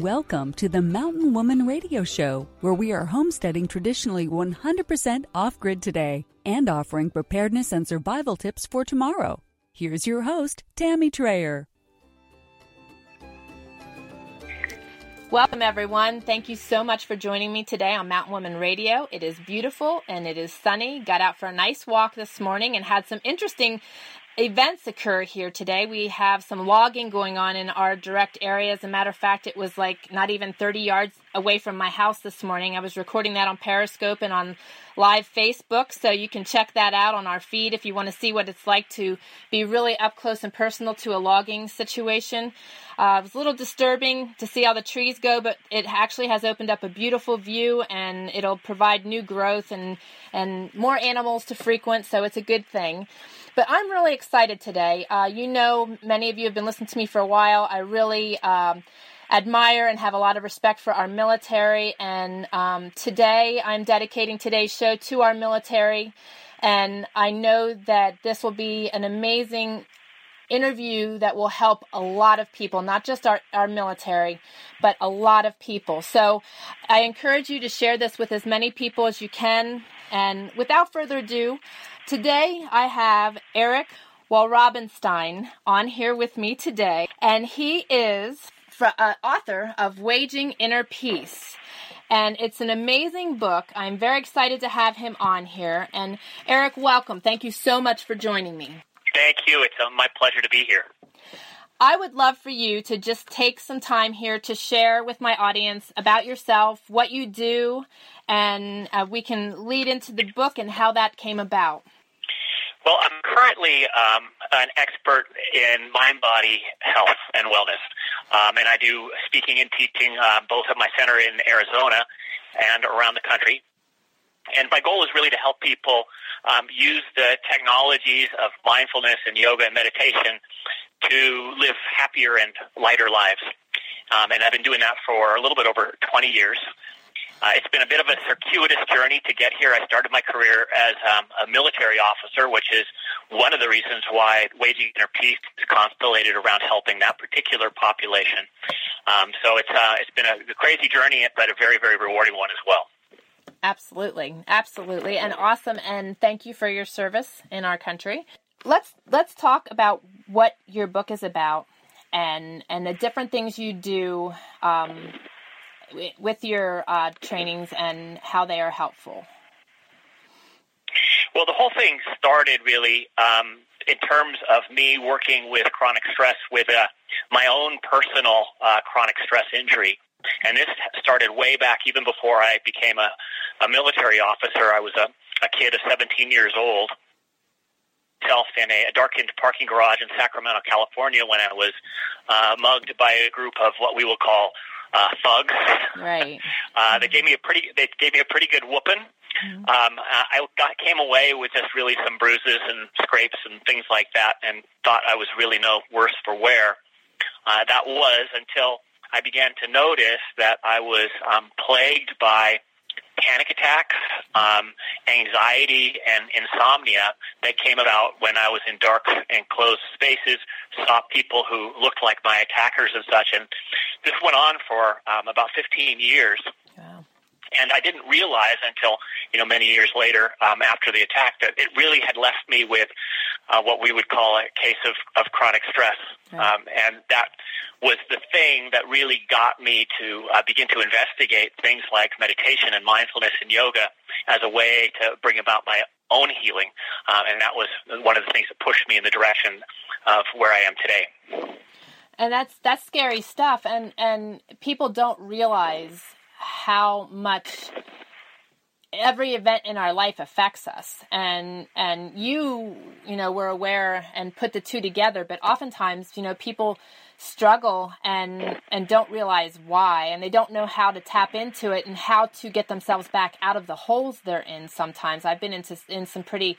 Welcome to the Mountain Woman Radio Show, where we are homesteading traditionally 100% off grid today and offering preparedness and survival tips for tomorrow. Here's your host, Tammy Trayer. Welcome, everyone. Thank you so much for joining me today on Mountain Woman Radio. It is beautiful and it is sunny. Got out for a nice walk this morning and had some interesting events occur here today. We have some logging going on in our direct area. As a matter of fact, it was like not even 30 yards away from my house this morning. I was recording that on Periscope and on live Facebook, so you can check that out on our feed if you want to see what it's like to be really up close and personal to a logging situation. Uh, it was a little disturbing to see how the trees go, but it actually has opened up a beautiful view and it'll provide new growth and, and more animals to frequent, so it's a good thing. But I'm really excited today. Uh, you know, many of you have been listening to me for a while. I really um, admire and have a lot of respect for our military. And um, today, I'm dedicating today's show to our military. And I know that this will be an amazing interview that will help a lot of people, not just our, our military, but a lot of people. So I encourage you to share this with as many people as you can. And without further ado, Today I have Eric Walrabenstein on here with me today, and he is uh, author of Waging Inner Peace. And it's an amazing book. I'm very excited to have him on here. And Eric, welcome. Thank you so much for joining me. Thank you. It's uh, my pleasure to be here. I would love for you to just take some time here to share with my audience about yourself, what you do, and uh, we can lead into the book and how that came about. Well, I'm currently um, an expert in mind body health and wellness. Um, and I do speaking and teaching uh, both at my center in Arizona and around the country. And my goal is really to help people um, use the technologies of mindfulness and yoga and meditation to live happier and lighter lives. Um, and I've been doing that for a little bit over 20 years. Uh, it's been a bit of a circuitous journey to get here. I started my career as um, a military officer, which is one of the reasons why Waging Inner Peace is constellated around helping that particular population. Um, so it's uh, it's been a crazy journey, but a very very rewarding one as well. Absolutely, absolutely, and awesome. And thank you for your service in our country. Let's let's talk about what your book is about and and the different things you do um, with your uh, trainings and how they are helpful? Well, the whole thing started really um, in terms of me working with chronic stress with uh, my own personal uh, chronic stress injury. And this started way back even before I became a, a military officer. I was a, a kid of 17 years old self in a, a darkened parking garage in Sacramento, California, when I was uh, mugged by a group of what we will call uh, thugs. Right. uh, they gave me a pretty they gave me a pretty good whooping. Mm-hmm. Um, I got came away with just really some bruises and scrapes and things like that, and thought I was really no worse for wear. Uh, that was until I began to notice that I was um, plagued by panic attacks, um, anxiety, and insomnia that came about when I was in dark and closed spaces, saw people who looked like my attackers and such. And this went on for um, about 15 years. And I didn't realize until you know many years later, um, after the attack, that it really had left me with uh, what we would call a case of, of chronic stress. Right. Um, and that was the thing that really got me to uh, begin to investigate things like meditation and mindfulness and yoga as a way to bring about my own healing. Uh, and that was one of the things that pushed me in the direction of where I am today. and that's that's scary stuff and and people don't realize how much every event in our life affects us. And and you you know were aware and put the two together but oftentimes you know people struggle and and don't realize why and they don't know how to tap into it and how to get themselves back out of the holes they're in sometimes. I've been into in some pretty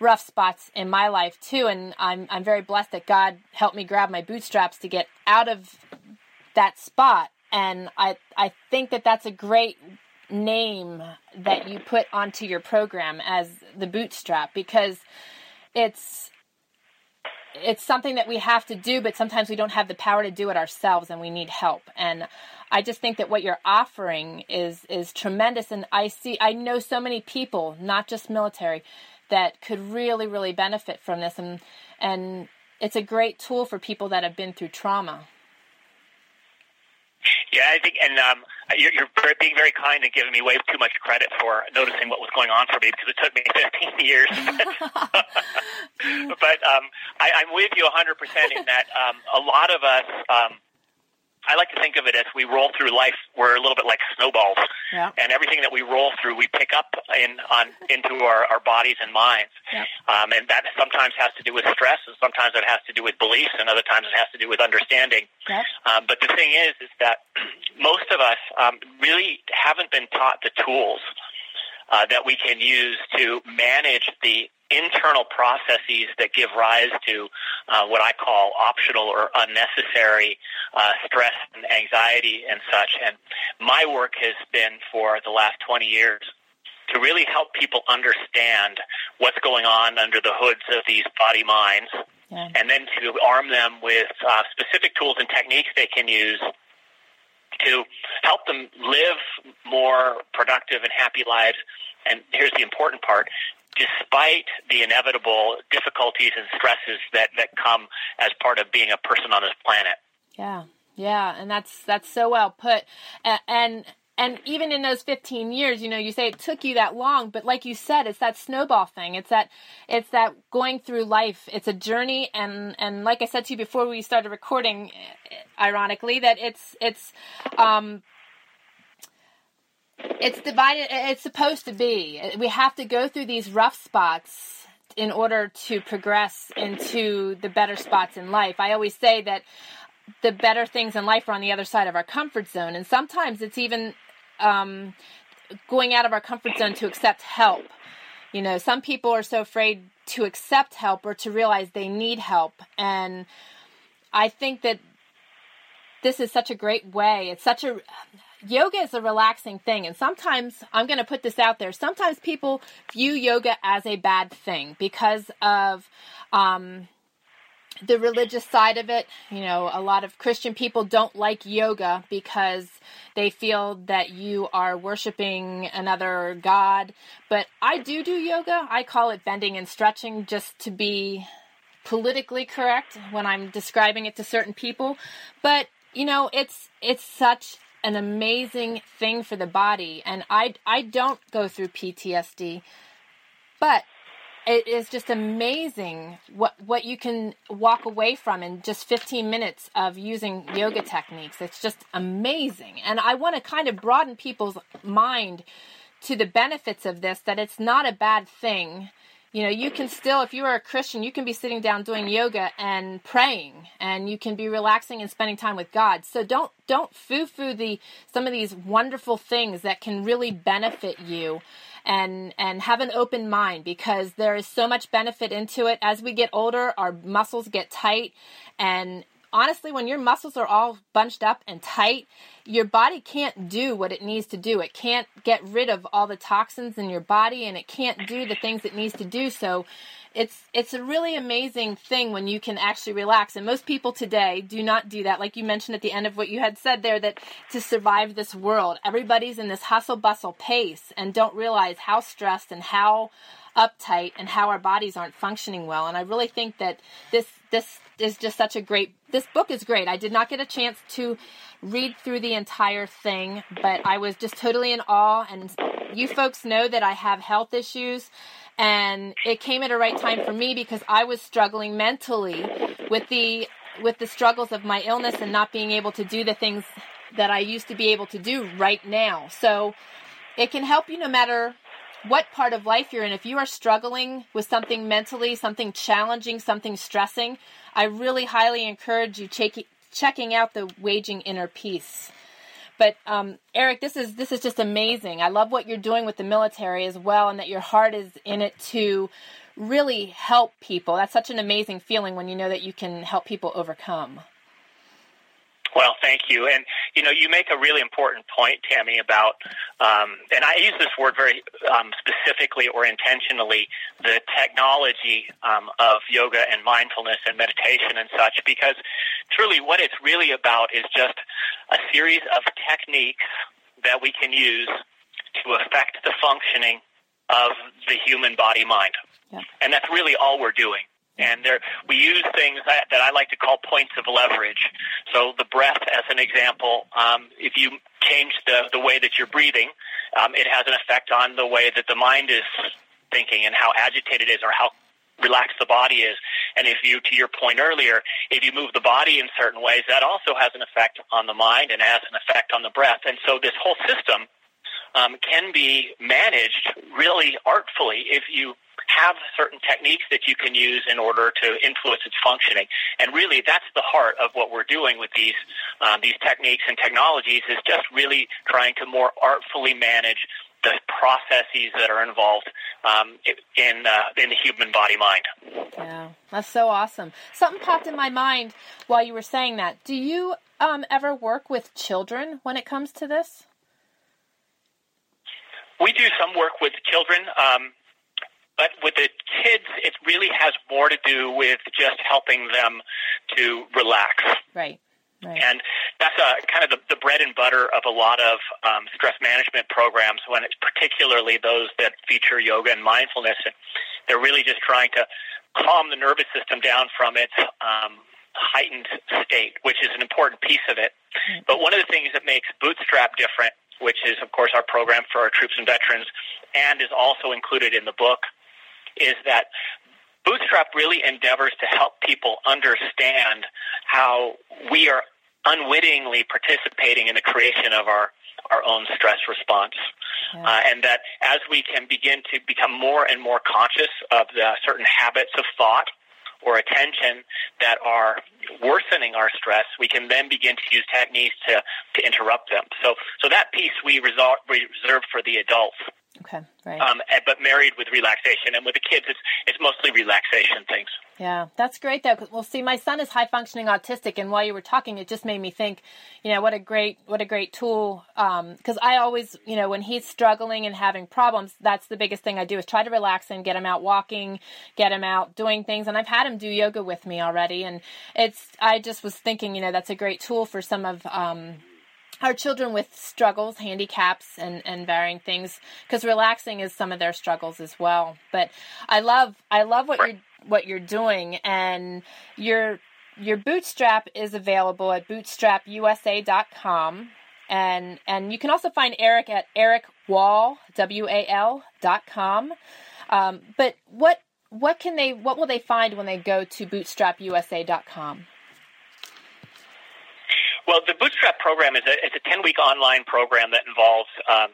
rough spots in my life too and i'm i'm very blessed that god helped me grab my bootstraps to get out of that spot and i i think that that's a great name that you put onto your program as the bootstrap because it's it's something that we have to do, but sometimes we don't have the power to do it ourselves and we need help. And I just think that what you're offering is is tremendous and I see I know so many people, not just military, that could really really benefit from this and and it's a great tool for people that have been through trauma. Yeah, I think, and um, you're, you're being very kind and giving me way too much credit for noticing what was going on for me because it took me 15 years. but um, I, I'm with you 100% in that um, a lot of us um, I like to think of it as we roll through life. We're a little bit like snowballs, yeah. and everything that we roll through, we pick up in on into our, our bodies and minds. Yeah. Um, and that sometimes has to do with stress, and sometimes it has to do with beliefs, and other times it has to do with understanding. Yeah. Um, but the thing is, is that most of us um, really haven't been taught the tools uh, that we can use to manage the internal processes that give rise to uh, what I call optional or unnecessary uh, stress and anxiety and such. And my work has been for the last 20 years to really help people understand what's going on under the hoods of these body minds, yeah. and then to arm them with uh, specific tools and techniques they can use to help them live more productive and happy lives. And here's the important part despite the inevitable difficulties and stresses that, that come as part of being a person on this planet. Yeah, yeah, and that's that's so well put. And and even in those 15 years, you know, you say it took you that long, but like you said, it's that snowball thing. It's that it's that going through life. It's a journey, and and like I said to you before we started recording, ironically, that it's it's um it's divided it's supposed to be. We have to go through these rough spots in order to progress into the better spots in life. I always say that the better things in life are on the other side of our comfort zone and sometimes it's even um, going out of our comfort zone to accept help. You know some people are so afraid to accept help or to realize they need help and i think that this is such a great way. It's such a yoga is a relaxing thing. And sometimes i'm going to put this out there sometimes people view yoga as a bad thing because of um, the religious side of it. You know a lot of christian people don't like yoga because they feel that you are worshiping another god. But i do do yoga. I call it bending and stretching just to be politically correct when i'm describing it to certain people. But you know it's it's such an amazing thing for the body and I I don't go through PTSD but it is just amazing what what you can walk away from in just 15 minutes of using yoga techniques. It's just amazing and I want to kind of broaden people's mind to the benefits of this that it's not a bad thing you know you can still if you are a christian you can be sitting down doing yoga and praying and you can be relaxing and spending time with god. So don't don't foo-foo the some of these wonderful things that can really benefit you and and have an open mind because there is so much benefit into it. As we get older our muscles get tight and honestly, when your muscles are all bunched up and tight, your body can't do what it needs to do. It can't get rid of all the toxins in your body and it can't do the things it needs to do. So it's it's a really amazing thing when you can actually relax and most people today do not do that like you mentioned at the end of what you had said there that to survive this world everybody's in this hustle bustle pace and don't realize how stressed and how uptight and how our bodies aren't functioning well and i really think that this this is just such a great this book is great. I did not get a chance to read through the entire thing, but I was just totally in awe and you folks know that I have health issues and it came at a right time for me because I was struggling mentally with the with the struggles of my illness and not being able to do the things that I used to be able to do right now. So it can help you no matter what part of life you're in. If you are struggling with something mentally, something challenging, something stressing, I really highly encourage you check, checking out the Waging Inner Peace. But um, Eric, this is this is just amazing. I love what you're doing with the military as well, and that your heart is in it to really help people. That's such an amazing feeling when you know that you can help people overcome. Well, thank you. And, you know, you make a really important point, Tammy, about, um, and I use this word very um, specifically or intentionally, the technology um, of yoga and mindfulness and meditation and such, because truly what it's really about is just a series of techniques that we can use to affect the functioning of the human body mind. Yeah. And that's really all we're doing. And there, we use things that, that I like to call points of leverage. So the breath, as an example, um, if you change the, the way that you're breathing, um, it has an effect on the way that the mind is thinking and how agitated it is or how relaxed the body is. And if you, to your point earlier, if you move the body in certain ways, that also has an effect on the mind and has an effect on the breath. And so this whole system um, can be managed really artfully if you have certain techniques that you can use in order to influence its functioning. And really, that's the heart of what we're doing with these um, these techniques and technologies is just really trying to more artfully manage the processes that are involved um, in uh, in the human body mind. Yeah, that's so awesome. Something popped in my mind while you were saying that. Do you um, ever work with children when it comes to this? We do some work with children. Um, but with the kids, it really has more to do with just helping them to relax. Right. Right. And that's a, uh, kind of the, the bread and butter of a lot of um, stress management programs, when it's particularly those that feature yoga and mindfulness. And they're really just trying to calm the nervous system down from its um, heightened state, which is an important piece of it. Mm-hmm. But one of the things that makes Bootstrap different, which is, of course, our program for our troops and veterans, and is also included in the book, is that Bootstrap really endeavors to help people understand how we are unwittingly participating in the creation of our our own stress response. Yeah. Uh, and that as we can begin to become more and more conscious of the certain habits of thought or attention that are worsening our stress, we can then begin to use techniques to, to interrupt them. So, so that piece we resort, reserve for the adults. Okay, right. Um, but married with relaxation, and with the kids, it's it's mostly relaxation things. Yeah, that's great though. Cause, well, see, my son is high functioning autistic, and while you were talking, it just made me think, you know, what a great what a great tool. Because um, I always, you know, when he's struggling and having problems, that's the biggest thing I do is try to relax and get him out walking, get him out doing things, and I've had him do yoga with me already, and it's. I just was thinking, you know, that's a great tool for some of. Um, our children with struggles, handicaps, and, and varying things, because relaxing is some of their struggles as well. But I love I love what you're what you're doing, and your your bootstrap is available at bootstrapusa.com. And and you can also find Eric at ericwal w a l dot com. Um, but what what can they what will they find when they go to bootstrapusa.com? Well, the Bootstrap program is a, it's a 10 week online program that involves um,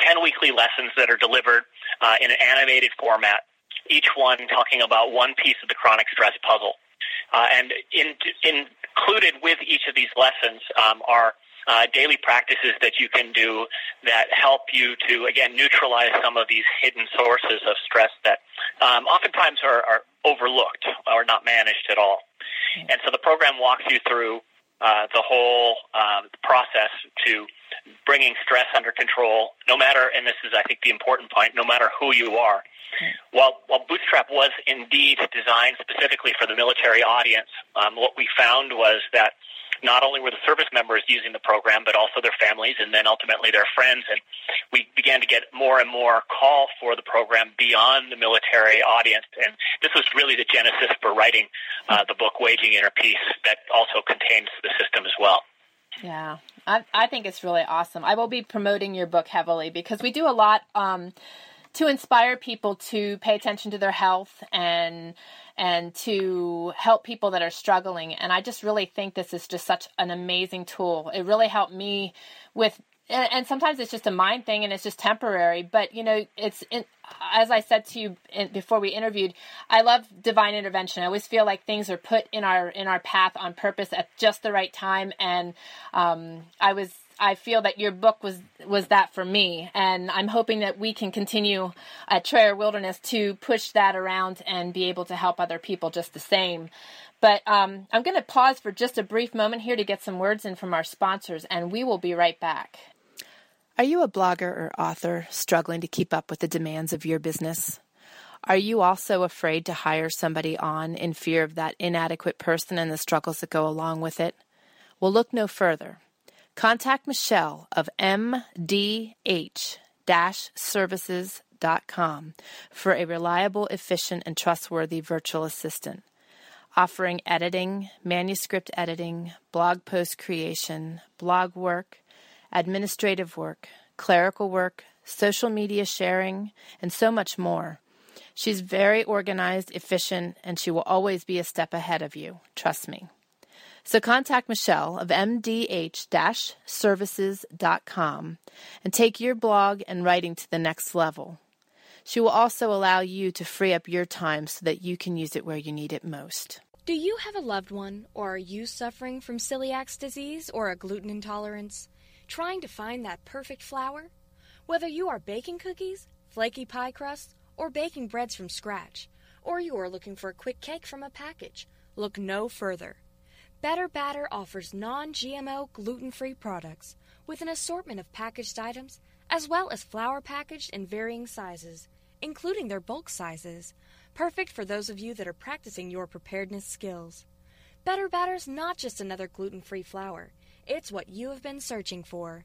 10 weekly lessons that are delivered uh, in an animated format, each one talking about one piece of the chronic stress puzzle. Uh, and in, in, included with each of these lessons um, are uh, daily practices that you can do that help you to, again, neutralize some of these hidden sources of stress that um, oftentimes are, are overlooked or not managed at all. And so the program walks you through uh, the whole uh, process to bringing stress under control, no matter, and this is, I think, the important point, no matter who you are. While, while Bootstrap was indeed designed specifically for the military audience, um, what we found was that not only were the service members using the program, but also their families and then ultimately their friends. And we began to get more and more call for the program beyond the military audience. And this was really the genesis for writing uh, the book, Waging Inner Peace, that also contains the system as well. Yeah, I, I think it's really awesome. I will be promoting your book heavily because we do a lot. Um, to inspire people to pay attention to their health and and to help people that are struggling. And I just really think this is just such an amazing tool. It really helped me with and, and, sometimes it's just a mind thing and it's just temporary but you know it's in, as i said to you in, before we interviewed i love divine intervention i always feel like things are put in our in our path on purpose at just the right time and um, i was I feel that your book was was that for me, and I'm hoping that we can continue at Trayer Wilderness to push that around and be able to help other people just the same. But um, I'm going to pause for just a brief moment here to get some words in from our sponsors, and we will be right back. Are you a blogger or author struggling to keep up with the demands of your business? Are you also afraid to hire somebody on in fear of that inadequate person and the struggles that go along with it? Well, look no further. Contact Michelle of MDH services.com for a reliable, efficient, and trustworthy virtual assistant offering editing, manuscript editing, blog post creation, blog work, administrative work, clerical work, social media sharing, and so much more. She's very organized, efficient, and she will always be a step ahead of you. Trust me. So contact Michelle of mdh services.com and take your blog and writing to the next level. She will also allow you to free up your time so that you can use it where you need it most. Do you have a loved one, or are you suffering from celiac disease or a gluten intolerance? Trying to find that perfect flour? Whether you are baking cookies, flaky pie crusts, or baking breads from scratch, or you are looking for a quick cake from a package, look no further. Better Batter offers non GMO gluten free products with an assortment of packaged items, as well as flour packaged in varying sizes, including their bulk sizes, perfect for those of you that are practicing your preparedness skills. Better Batter's not just another gluten free flour. It's what you have been searching for.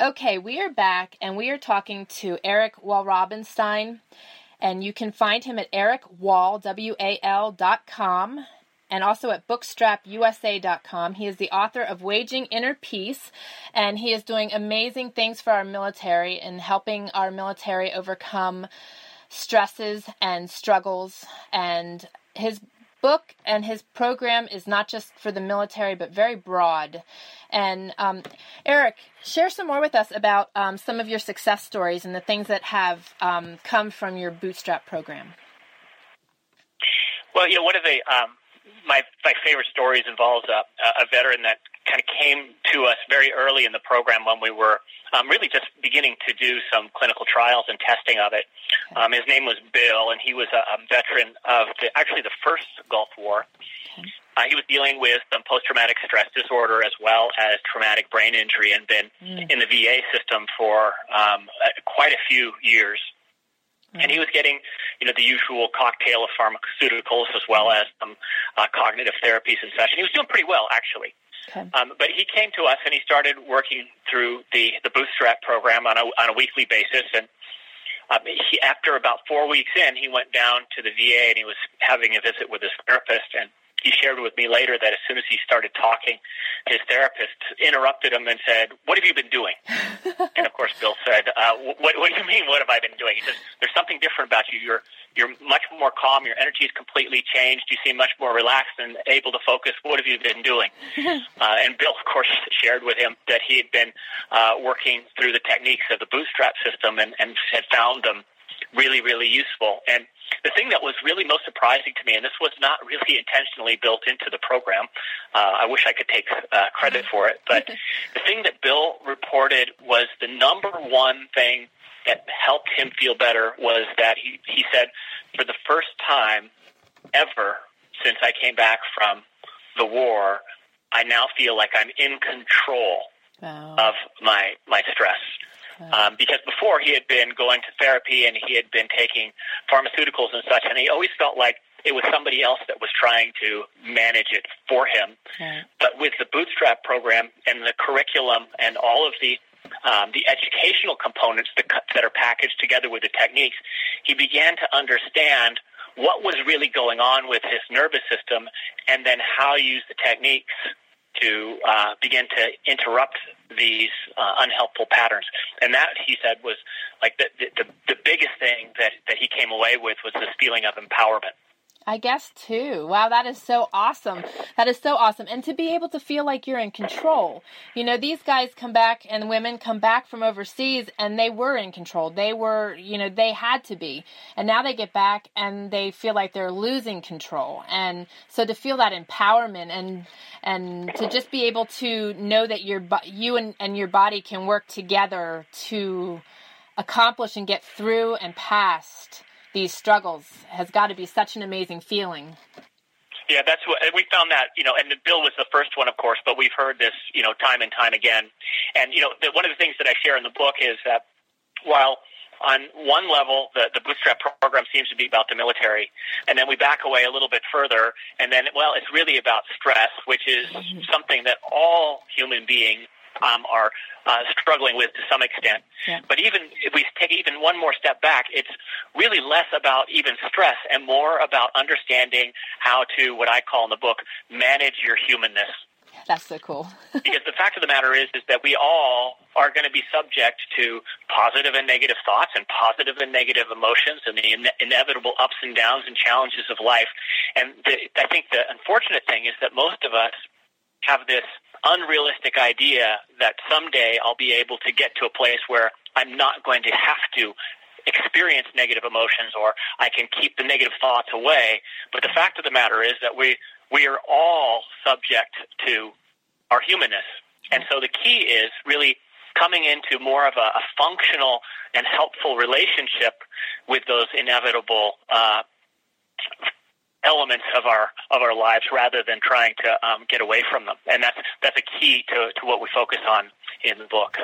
Okay, we are back and we are talking to Eric Walrabenstein, and you can find him at ericwall, W-A-L dot com, and also at bootstrapusa.com. He is the author of Waging Inner Peace, and he is doing amazing things for our military and helping our military overcome stresses and struggles. And his book and his program is not just for the military, but very broad. And um, Eric, share some more with us about um, some of your success stories and the things that have um, come from your bootstrap program. Well, you know, one of the um, my my favorite stories involves a, a veteran that kind of came to us very early in the program when we were um, really just beginning to do some clinical trials and testing of it. Um, his name was Bill, and he was a, a veteran of the, actually the first Gulf War. Uh, he was dealing with some post-traumatic stress disorder as well as traumatic brain injury, and been mm. in the VA system for um, uh, quite a few years. And he was getting, you know, the usual cocktail of pharmaceuticals as well as some uh, cognitive therapies and such. And he was doing pretty well, actually. Okay. Um, but he came to us and he started working through the, the Bootstrap program on a, on a weekly basis. And um, he, after about four weeks in, he went down to the VA and he was having a visit with his therapist. And he shared with me later that as soon as he started talking, his therapist interrupted him and said, "What have you been doing?" and of course, Bill said, uh, what, "What do you mean? What have I been doing?" He says, "There's something different about you. You're you're much more calm. Your energy is completely changed. You seem much more relaxed and able to focus. What have you been doing?" uh, and Bill, of course, shared with him that he had been uh, working through the techniques of the Bootstrap system and, and had found them really, really useful. And the thing that was really most surprising to me, and this was not really intentionally built into the program, uh, I wish I could take uh, credit for it, but the thing that Bill reported was the number one thing that helped him feel better was that he, he said, for the first time ever since I came back from the war, I now feel like I'm in control wow. of my my stress. Um, because before he had been going to therapy and he had been taking pharmaceuticals and such, and he always felt like it was somebody else that was trying to manage it for him. Right. But with the Bootstrap program and the curriculum and all of the um, the educational components that, that are packaged together with the techniques, he began to understand what was really going on with his nervous system and then how to use the techniques to uh, begin to interrupt these uh, unhelpful patterns. And that, he said, was like the, the, the biggest thing that, that he came away with was this feeling of empowerment. I guess too. Wow, that is so awesome. That is so awesome. And to be able to feel like you're in control. You know, these guys come back and women come back from overseas and they were in control. They were, you know, they had to be. And now they get back and they feel like they're losing control. And so to feel that empowerment and and to just be able to know that your you and, and your body can work together to accomplish and get through and past these struggles has got to be such an amazing feeling. Yeah, that's what we found that you know, and Bill was the first one, of course, but we've heard this you know time and time again. And you know, the, one of the things that I share in the book is that while on one level, the, the bootstrap program seems to be about the military, and then we back away a little bit further, and then well, it's really about stress, which is mm-hmm. something that all human beings um, are uh, struggling with to some extent. Yeah. But even if we take even one more step back, it's really less about even stress and more about understanding how to, what I call in the book, manage your humanness. That's so cool. because the fact of the matter is, is that we all are going to be subject to positive and negative thoughts and positive and negative emotions and the ine- inevitable ups and downs and challenges of life. And the, I think the unfortunate thing is that most of us have this unrealistic idea that someday I'll be able to get to a place where I'm not going to have to experience negative emotions or I can keep the negative thoughts away. But the fact of the matter is that we, we are all subject to our humanness. And so the key is really coming into more of a, a functional and helpful relationship with those inevitable uh, elements of our of our lives rather than trying to um, get away from them. And that's that's a key to, to what we focus on in the book.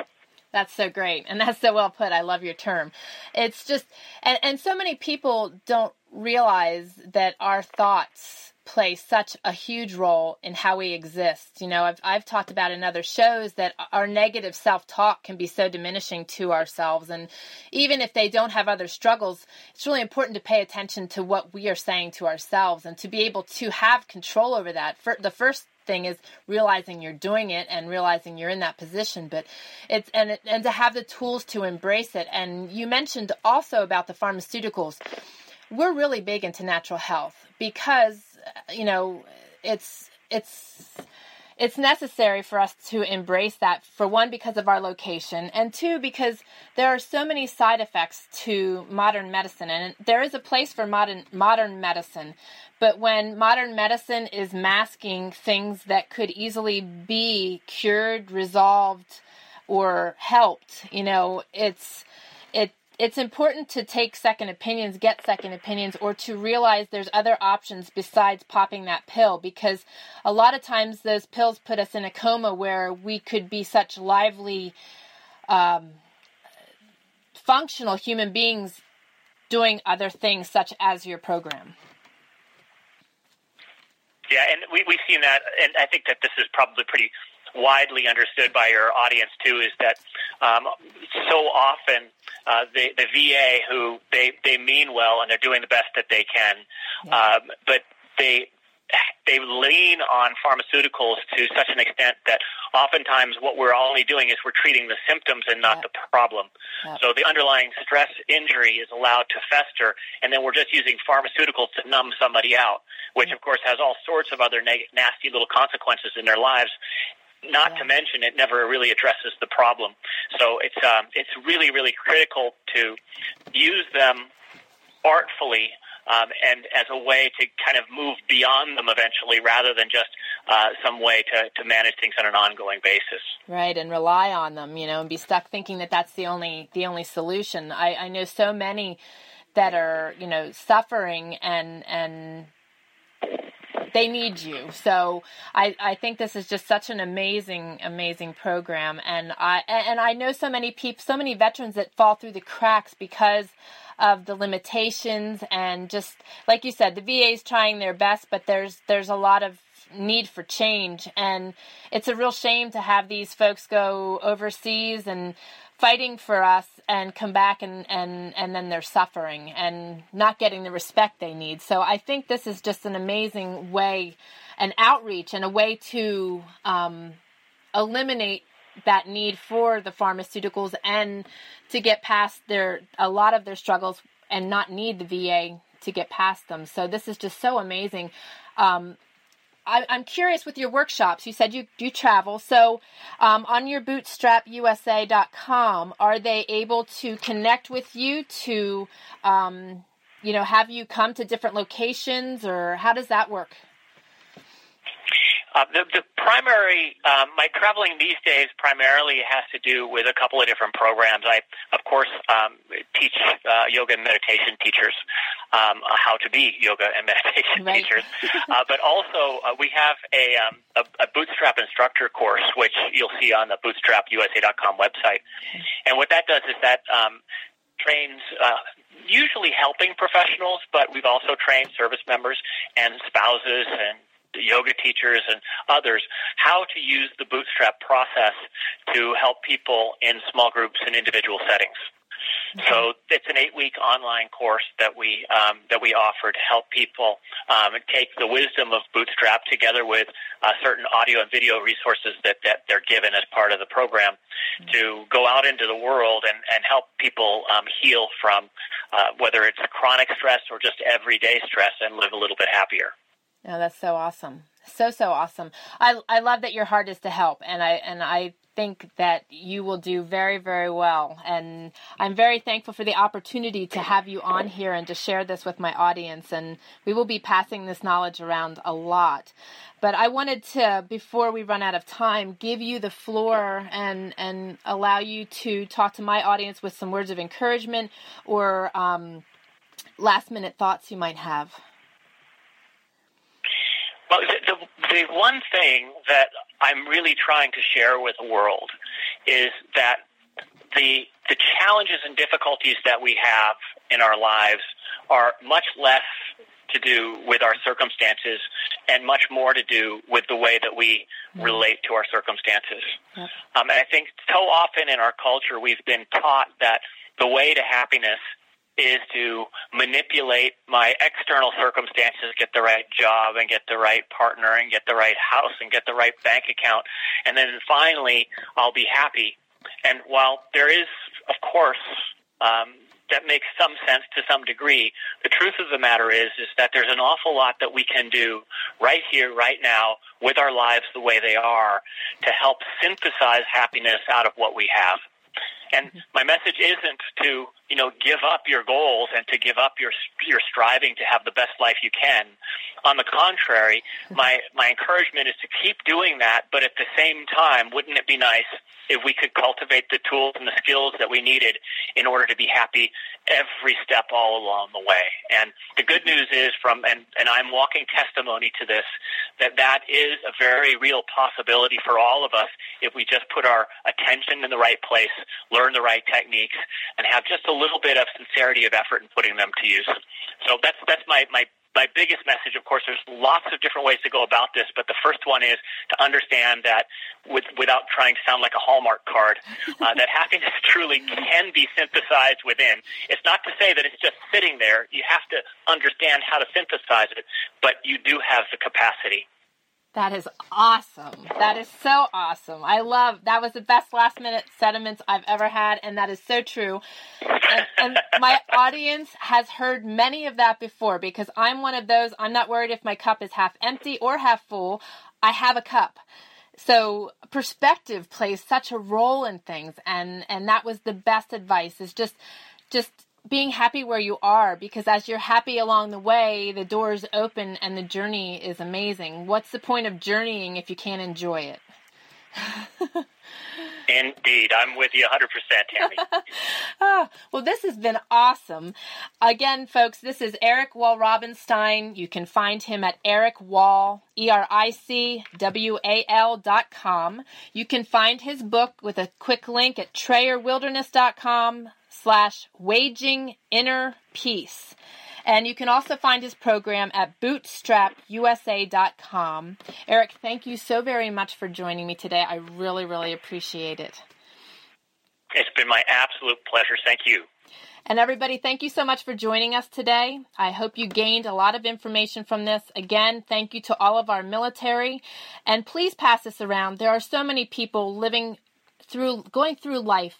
That's so great. And that's so well put. I love your term. It's just, and, and so many people don't realize that our thoughts play such a huge role in how we exist. You know, I've, I've talked about in other shows that our negative self talk can be so diminishing to ourselves. And even if they don't have other struggles, it's really important to pay attention to what we are saying to ourselves and to be able to have control over that. For, the first thing is realizing you're doing it and realizing you're in that position but it's and and to have the tools to embrace it and you mentioned also about the pharmaceuticals we're really big into natural health because you know, it's it's it's necessary for us to embrace that for one because of our location and two because there are so many side effects to modern medicine and there is a place for modern modern medicine. But when modern medicine is masking things that could easily be cured resolved or helped you know it's it it's important to take second opinions, get second opinions, or to realize there's other options besides popping that pill because a lot of times those pills put us in a coma where we could be such lively, um, functional human beings doing other things such as your program. Yeah, and we, we've seen that, and I think that this is probably pretty widely understood by your audience too is that um, so often uh, the, the VA who they, they mean well and they're doing the best that they can, yeah. um, but they they lean on pharmaceuticals to such an extent that oftentimes what we're only doing is we're treating the symptoms and not yeah. the problem. Yeah. So the underlying stress injury is allowed to fester, and then we're just using pharmaceuticals to numb somebody out, which of course has all sorts of other neg- nasty little consequences in their lives. Not yeah. to mention, it never really addresses the problem. So it's um, it's really really critical to use them artfully um, and as a way to kind of move beyond them eventually, rather than just uh, some way to, to manage things on an ongoing basis. Right, and rely on them, you know, and be stuck thinking that that's the only the only solution. I, I know so many that are you know suffering and and they need you. So I, I think this is just such an amazing, amazing program. And I, and I know so many people, so many veterans that fall through the cracks because of the limitations and just like you said, the VA is trying their best, but there's, there's a lot of need for change. And it's a real shame to have these folks go overseas and fighting for us and come back and, and, and then they're suffering and not getting the respect they need. So I think this is just an amazing way, an outreach and a way to um, eliminate that need for the pharmaceuticals and to get past their a lot of their struggles and not need the VA to get past them. So this is just so amazing. Um, I, am curious with your workshops. You said you do travel, so um, on your bootstrapusa.com, are they able to connect with you to, um, you know, have you come to different locations, or how does that work? Uh, the, the primary, um, my traveling these days primarily has to do with a couple of different programs. I, of course, um, teach uh, yoga and meditation teachers um, how to be yoga and meditation right. teachers, uh, but also uh, we have a, um, a, a bootstrap instructor course, which you'll see on the bootstrapusa.com website. And what that does is that um, trains uh, usually helping professionals, but we've also trained service members and spouses and yoga teachers and others how to use the bootstrap process to help people in small groups and individual settings. So it's an eight-week online course that we um, that we offer to help people um, take the wisdom of Bootstrap together with uh, certain audio and video resources that, that they're given as part of the program mm-hmm. to go out into the world and, and help people um, heal from uh, whether it's chronic stress or just everyday stress and live a little bit happier. Oh, that's so awesome. So so awesome. I I love that your heart is to help and I and I think that you will do very very well and I'm very thankful for the opportunity to have you on here and to share this with my audience and we will be passing this knowledge around a lot. But I wanted to before we run out of time give you the floor and and allow you to talk to my audience with some words of encouragement or um, last minute thoughts you might have. Well, the, the, the one thing that I'm really trying to share with the world is that the the challenges and difficulties that we have in our lives are much less to do with our circumstances and much more to do with the way that we mm-hmm. relate to our circumstances. Um, and I think so often in our culture we've been taught that the way to happiness is to manipulate my external circumstances, get the right job and get the right partner and get the right house and get the right bank account. And then finally, I'll be happy. And while there is, of course, um, that makes some sense to some degree. The truth of the matter is, is that there's an awful lot that we can do right here, right now, with our lives the way they are, to help synthesize happiness out of what we have. And mm-hmm. my message isn't to, you know, give up your goals and to give up your your striving to have the best life you can. On the contrary, my my encouragement is to keep doing that, but at the same time, wouldn't it be nice if we could cultivate the tools and the skills that we needed in order to be happy every step all along the way? And the good news is from and and I'm walking testimony to this that that is a very real possibility for all of us if we just put our attention in the right place, learn the right techniques, and have just a little bit of sincerity of effort in putting them to use. So that's that's my my my biggest message, of course, there's lots of different ways to go about this, but the first one is to understand that with, without trying to sound like a Hallmark card, uh, that happiness truly can be synthesized within. It's not to say that it's just sitting there. You have to understand how to synthesize it, but you do have the capacity. That is awesome. That is so awesome. I love that was the best last minute sentiments I've ever had, and that is so true. And, and, my audience has heard many of that before because I'm one of those. I'm not worried if my cup is half empty or half full. I have a cup. So perspective plays such a role in things, and and that was the best advice. Is just just being happy where you are because as you're happy along the way, the doors open and the journey is amazing. What's the point of journeying if you can't enjoy it? Indeed. I'm with you 100%, Tammy. oh, well, this has been awesome. Again, folks, this is Eric Walrabenstein. You can find him at Eric Wall, E R I C W A L dot com. You can find his book with a quick link at trayerwilderness.com slash waging inner peace. And you can also find his program at bootstrapusa.com. Eric, thank you so very much for joining me today. I really, really appreciate it. It's been my absolute pleasure. Thank you. And everybody, thank you so much for joining us today. I hope you gained a lot of information from this. Again, thank you to all of our military. And please pass this around. There are so many people living through, going through life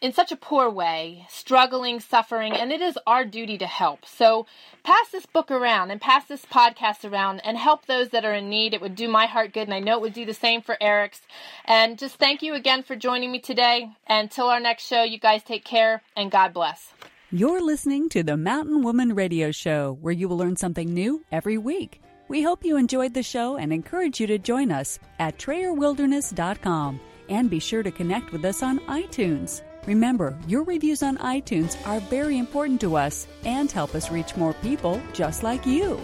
in such a poor way, struggling, suffering, and it is our duty to help. So pass this book around and pass this podcast around and help those that are in need. It would do my heart good, and I know it would do the same for Eric's. And just thank you again for joining me today. Until our next show, you guys take care and God bless. You're listening to the Mountain Woman Radio Show, where you will learn something new every week. We hope you enjoyed the show and encourage you to join us at TrayerWilderness.com and be sure to connect with us on iTunes. Remember, your reviews on iTunes are very important to us and help us reach more people just like you.